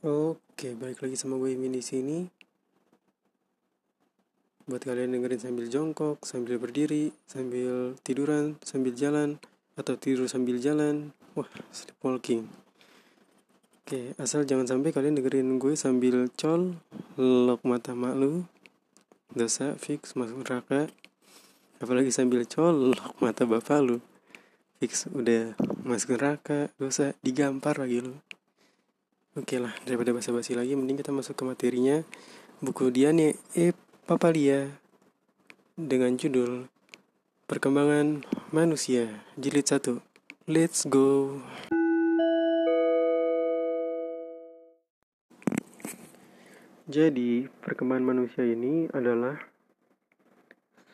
Oke, balik lagi sama gue Imin di sini. Buat kalian dengerin sambil jongkok, sambil berdiri, sambil tiduran, sambil jalan, atau tidur sambil jalan. Wah, sleepwalking. Oke, asal jangan sampai kalian dengerin gue sambil col, lok mata mak lu, dosa fix masuk neraka. Apalagi sambil col, lok mata bapak lu, fix udah masuk neraka, dosa digampar lagi lu. Oke lah, daripada basa-basi lagi, mending kita masuk ke materinya. Buku Diane E. Papalia dengan judul Perkembangan Manusia, jilid 1. Let's go. Jadi, perkembangan manusia ini adalah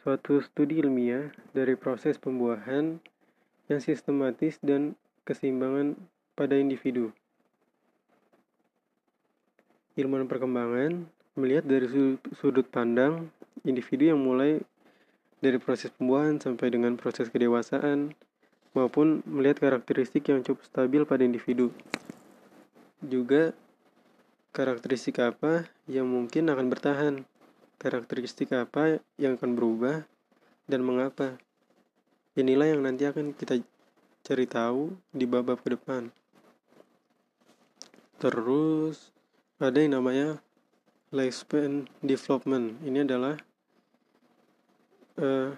suatu studi ilmiah dari proses pembuahan yang sistematis dan keseimbangan pada individu. Ilmuwan perkembangan melihat dari sudut pandang individu yang mulai dari proses pembuahan sampai dengan proses kedewasaan maupun melihat karakteristik yang cukup stabil pada individu. Juga karakteristik apa yang mungkin akan bertahan, karakteristik apa yang akan berubah, dan mengapa. Inilah yang nanti akan kita cari tahu di bab-bab ke depan. Terus ada yang namanya lifespan development. Ini adalah uh,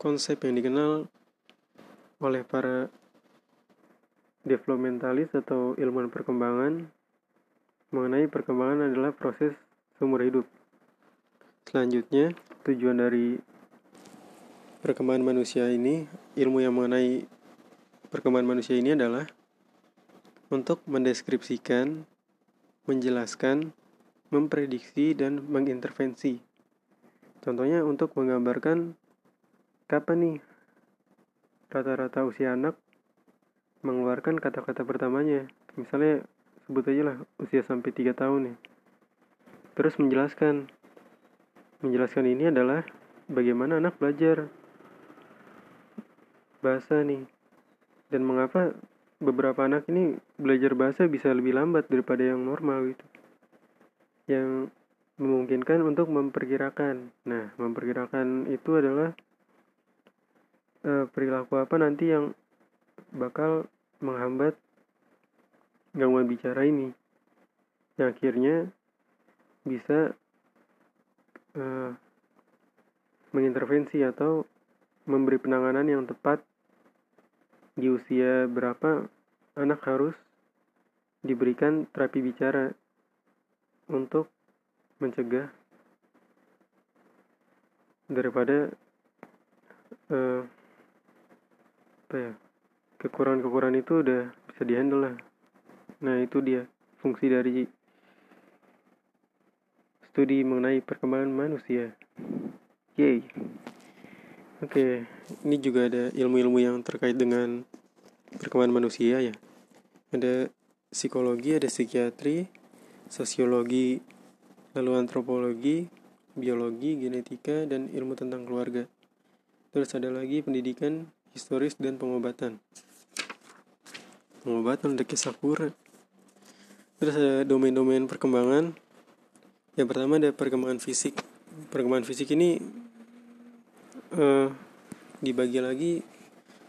konsep yang dikenal oleh para developmentalis atau ilmuwan perkembangan mengenai perkembangan adalah proses seumur hidup. Selanjutnya, tujuan dari perkembangan manusia ini, ilmu yang mengenai perkembangan manusia ini adalah untuk mendeskripsikan menjelaskan, memprediksi, dan mengintervensi. Contohnya untuk menggambarkan kapan nih rata-rata usia anak mengeluarkan kata-kata pertamanya. Misalnya sebut aja lah usia sampai 3 tahun nih. Terus menjelaskan. Menjelaskan ini adalah bagaimana anak belajar bahasa nih. Dan mengapa beberapa anak ini belajar bahasa bisa lebih lambat daripada yang normal gitu. Yang memungkinkan untuk memperkirakan. Nah memperkirakan itu adalah uh, perilaku apa nanti yang bakal menghambat gangguan bicara ini. Yang akhirnya bisa uh, mengintervensi atau memberi penanganan yang tepat di usia berapa anak harus diberikan terapi bicara untuk mencegah daripada uh, ya kekurangan-kekurangan itu udah bisa dihandle lah. Nah itu dia fungsi dari studi mengenai perkembangan manusia. Yay. Oke, ini juga ada ilmu-ilmu yang terkait dengan perkembangan manusia ya. Ada psikologi, ada psikiatri, sosiologi, lalu antropologi, biologi, genetika, dan ilmu tentang keluarga. Terus ada lagi pendidikan, historis, dan pengobatan. Pengobatan ada kisah pura. Terus ada domain-domain perkembangan. Yang pertama ada perkembangan fisik. Perkembangan fisik ini uh, dibagi lagi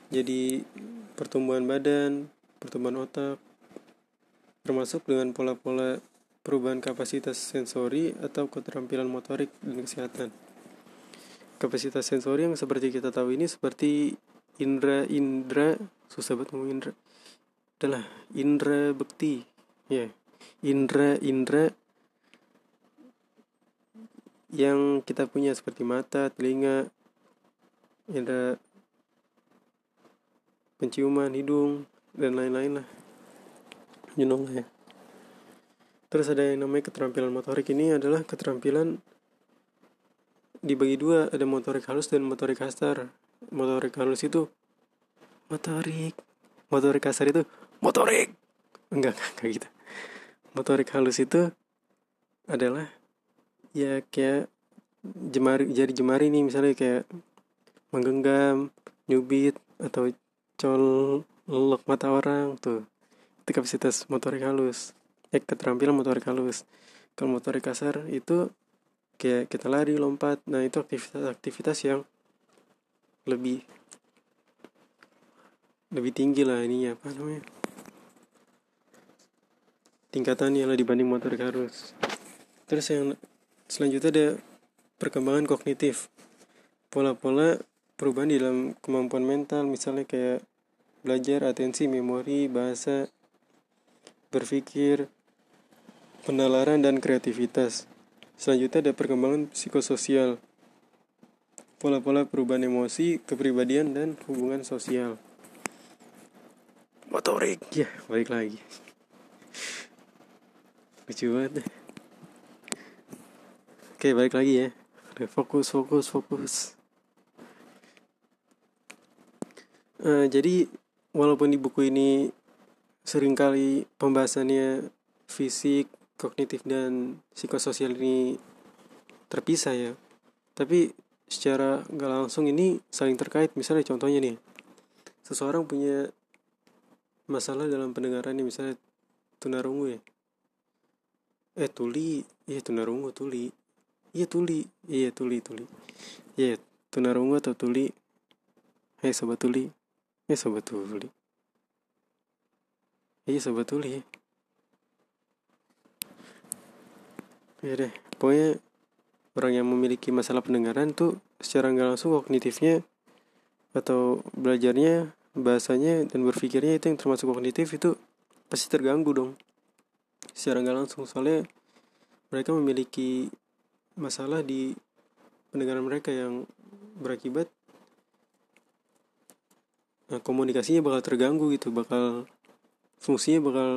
jadi pertumbuhan badan, pertumbuhan otak, termasuk dengan pola-pola perubahan kapasitas sensori atau keterampilan motorik dan kesehatan. Kapasitas sensori yang seperti kita tahu ini seperti indra-indra, susah banget ngomong indra, adalah indra bekti, ya, yeah. indra-indra yang kita punya seperti mata, telinga, ada penciuman hidung dan lain-lain lah. You know lah ya. Terus ada yang namanya keterampilan motorik. Ini adalah keterampilan dibagi dua. Ada motorik halus dan motorik kasar. Motorik halus itu motorik. Motorik kasar itu motorik. Enggak enggak kayak gitu. Motorik halus itu adalah ya kayak jemari jari jemari nih misalnya kayak menggenggam nyubit atau colok mata orang tuh. Itu kapasitas motorik halus. Eh keterampilan motorik halus. Kalau motorik kasar itu kayak kita lari lompat. Nah itu aktivitas-aktivitas yang lebih lebih tinggi lah ini apa namanya? Tingkatannya lah dibanding motorik halus. Terus yang selanjutnya ada perkembangan kognitif. Pola-pola perubahan di dalam kemampuan mental misalnya kayak belajar atensi memori bahasa berpikir penalaran dan kreativitas Selanjutnya ada perkembangan psikososial, pola-pola perubahan emosi, kepribadian, dan hubungan sosial. Motorik, ya balik lagi. Lucu banget. Oke, balik lagi ya. fokus, fokus, fokus. Uh, jadi, walaupun di buku ini sering kali pembahasannya fisik, kognitif dan psikososial ini terpisah ya tapi secara nggak langsung ini saling terkait. Misalnya contohnya nih seseorang punya masalah dalam pendengaran nih misalnya tunarungu ya. Eh tuli. Iya tunarungu tuli. Iya tuli. Iya tuli tuli. Iya tunarungu atau tuli. Eh sobat tuli sobat tuli iya sobat tuli ya deh pokoknya orang yang memiliki masalah pendengaran tuh secara nggak langsung kognitifnya atau belajarnya bahasanya dan berpikirnya itu yang termasuk kognitif itu pasti terganggu dong. Secara nggak langsung soalnya mereka memiliki masalah di pendengaran mereka yang berakibat komunikasinya bakal terganggu gitu bakal fungsinya bakal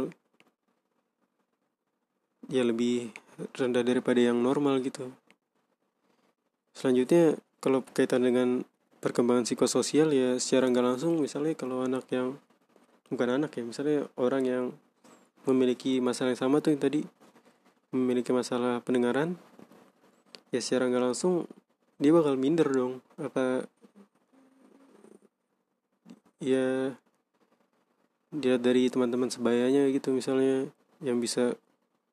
ya lebih rendah daripada yang normal gitu. Selanjutnya kalau kaitan dengan perkembangan psikososial ya secara nggak langsung misalnya kalau anak yang bukan anak ya misalnya orang yang memiliki masalah yang sama tuh yang tadi memiliki masalah pendengaran ya secara nggak langsung dia bakal minder dong. Apa ya dia dari teman-teman sebayanya gitu misalnya yang bisa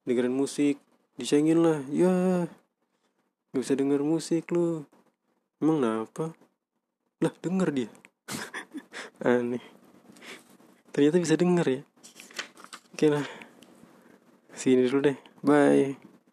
dengerin musik dicengin lah ya nggak bisa denger musik lu. Emang kenapa? Lah denger dia. Aneh. Ternyata bisa denger ya. Oke lah. Sini dulu deh. Bye